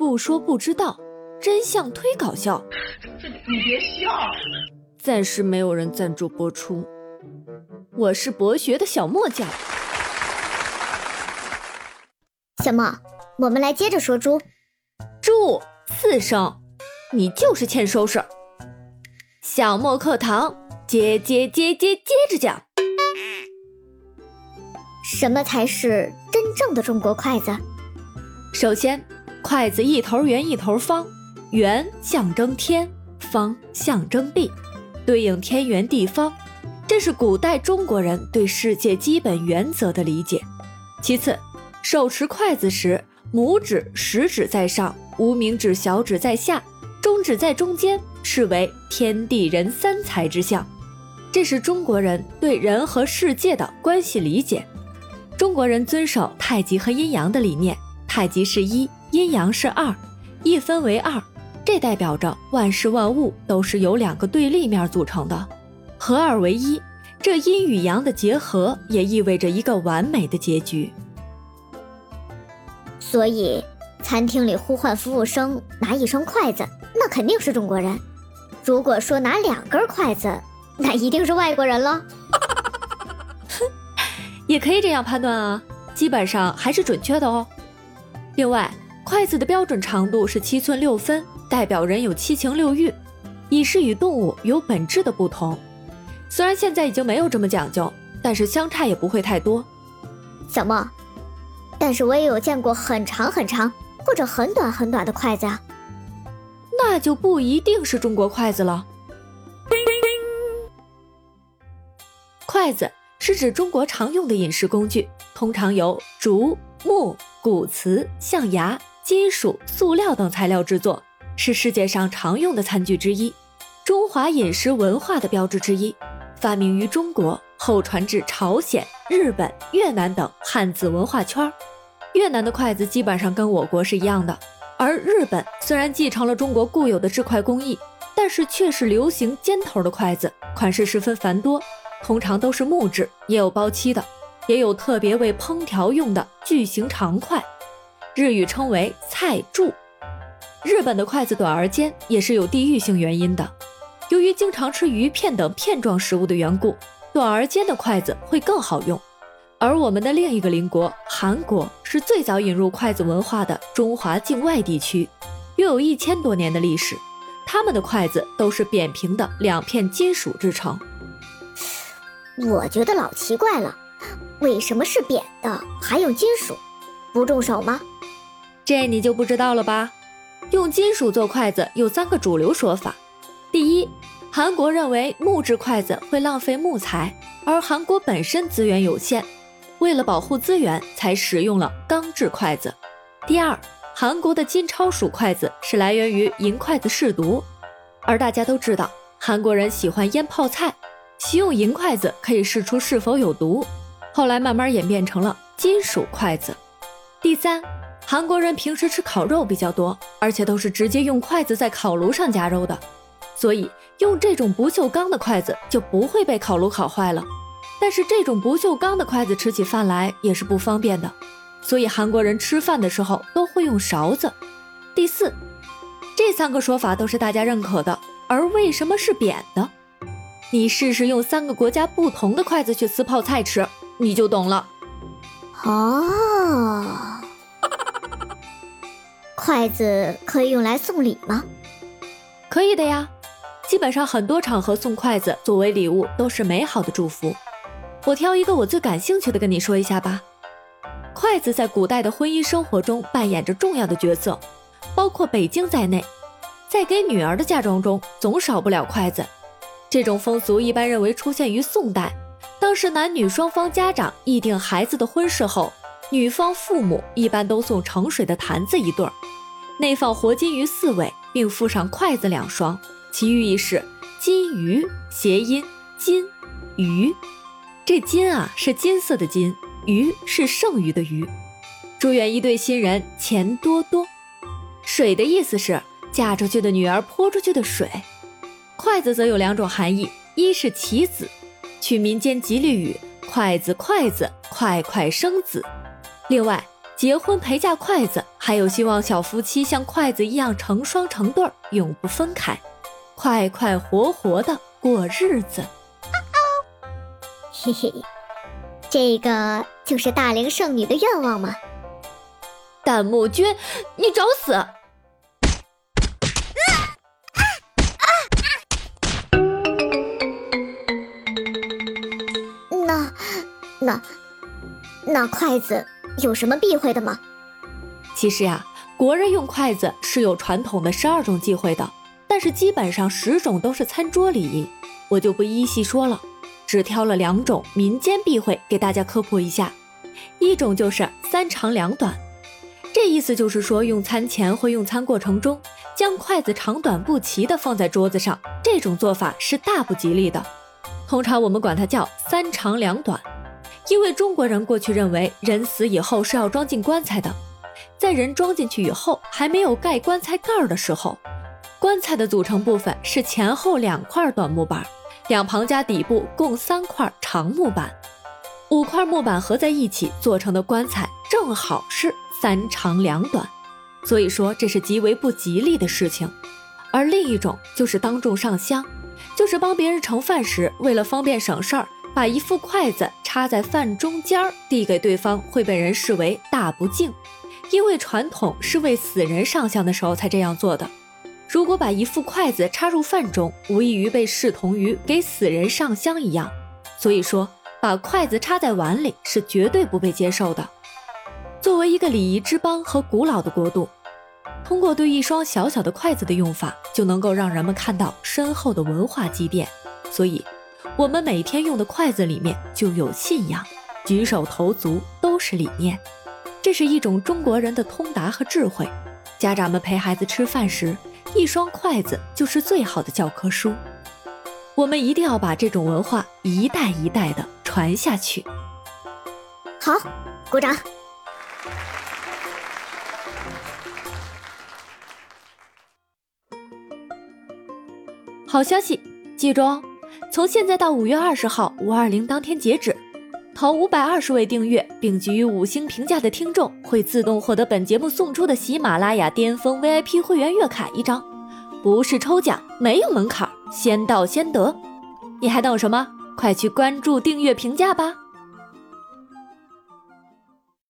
不说不知道，真相忒搞笑。这你别笑。暂时没有人赞助播出。我是博学的小莫酱。小莫，我们来接着说猪。猪四声，你就是欠收拾。小莫课堂，接接接接接着讲。什么才是真正的中国筷子？首先，筷子一头圆一头方，圆象征天，方象征地，对应天圆地方，这是古代中国人对世界基本原则的理解。其次，手持筷子时，拇指、食指在上，无名指、小指在下，中指在中间，是为天地人三才之象。这是中国人对人和世界的关系理解。中国人遵守太极和阴阳的理念，太极是一，阴阳是二，一分为二，这代表着万事万物都是由两个对立面组成的，合二为一。这阴与阳的结合，也意味着一个完美的结局。所以，餐厅里呼唤服务生拿一双筷子，那肯定是中国人；如果说拿两根筷子，那一定是外国人了。也可以这样判断啊，基本上还是准确的哦。另外，筷子的标准长度是七寸六分，代表人有七情六欲，以示与动物有本质的不同。虽然现在已经没有这么讲究，但是相差也不会太多。小莫，但是我也有见过很长很长或者很短很短的筷子啊，那就不一定是中国筷子了。筷子。是指中国常用的饮食工具，通常由竹、木、骨瓷、象牙、金属、塑料等材料制作，是世界上常用的餐具之一，中华饮食文化的标志之一。发明于中国后，传至朝鲜、日本、越南等汉字文化圈。越南的筷子基本上跟我国是一样的，而日本虽然继承了中国固有的制筷工艺，但是却是流行尖头的筷子，款式十分繁多。通常都是木质，也有包漆的，也有特别为烹调用的巨型长筷，日语称为菜柱。日本的筷子短而尖，也是有地域性原因的。由于经常吃鱼片等片状食物的缘故，短而尖的筷子会更好用。而我们的另一个邻国韩国，是最早引入筷子文化的中华境外地区，约有一千多年的历史。他们的筷子都是扁平的两片金属制成。我觉得老奇怪了，为什么是扁的，还用金属？不重手吗？这你就不知道了吧？用金属做筷子有三个主流说法。第一，韩国认为木质筷子会浪费木材，而韩国本身资源有限，为了保护资源才使用了钢制筷子。第二，韩国的金超鼠筷子是来源于银筷子试毒，而大家都知道韩国人喜欢腌泡菜。习用银筷子可以试出是否有毒，后来慢慢演变成了金属筷子。第三，韩国人平时吃烤肉比较多，而且都是直接用筷子在烤炉上夹肉的，所以用这种不锈钢的筷子就不会被烤炉烤坏了。但是这种不锈钢的筷子吃起饭来也是不方便的，所以韩国人吃饭的时候都会用勺子。第四，这三个说法都是大家认可的，而为什么是扁的？你试试用三个国家不同的筷子去撕泡菜吃，你就懂了。哦，筷子可以用来送礼吗？可以的呀，基本上很多场合送筷子作为礼物都是美好的祝福。我挑一个我最感兴趣的跟你说一下吧。筷子在古代的婚姻生活中扮演着重要的角色，包括北京在内，在给女儿的嫁妆中总少不了筷子。这种风俗一般认为出现于宋代，当时男女双方家长议定孩子的婚事后，女方父母一般都送盛水的坛子一对儿，内放活金鱼四尾，并附上筷子两双，其寓意是金鱼，谐音金鱼。这金啊是金色的金，鱼是剩余的鱼，祝愿一对新人钱多多。水的意思是嫁出去的女儿泼出去的水。筷子则有两种含义，一是棋子，取民间吉利语“筷子筷子，快快生子”；另外，结婚陪嫁筷子还有希望小夫妻像筷子一样成双成对，永不分开，快快活活的过日子。嘿嘿，这个就是大龄剩女的愿望吗？弹幕君，你找死！那那那筷子有什么避讳的吗？其实呀，国人用筷子是有传统的十二种忌讳的，但是基本上十种都是餐桌礼仪，我就不一一细说了，只挑了两种民间避讳给大家科普一下。一种就是三长两短，这意思就是说用餐前或用餐过程中将筷子长短不齐的放在桌子上，这种做法是大不吉利的。通常我们管它叫三长两短，因为中国人过去认为人死以后是要装进棺材的。在人装进去以后，还没有盖棺材盖儿的时候，棺材的组成部分是前后两块短木板，两旁加底部共三块长木板，五块木板合在一起做成的棺材，正好是三长两短，所以说这是极为不吉利的事情。而另一种就是当众上香，就是帮别人盛饭时，为了方便省事儿，把一副筷子插在饭中间儿递给对方，会被人视为大不敬。因为传统是为死人上香的时候才这样做的，如果把一副筷子插入饭中，无异于被视同于给死人上香一样。所以说，把筷子插在碗里是绝对不被接受的。作为一个礼仪之邦和古老的国度，通过对一双小小的筷子的用法，就能够让人们看到深厚的文化积淀。所以，我们每天用的筷子里面就有信仰，举手投足都是理念。这是一种中国人的通达和智慧。家长们陪孩子吃饭时，一双筷子就是最好的教科书。我们一定要把这种文化一代一代的传下去。好，鼓掌。好消息，记住哦，从现在到五月二十号五二零当天截止。投五百二十位订阅并给予五星评价的听众，会自动获得本节目送出的喜马拉雅巅峰 VIP 会员月卡一张，不是抽奖，没有门槛，先到先得。你还等什么？快去关注、订阅、评价吧！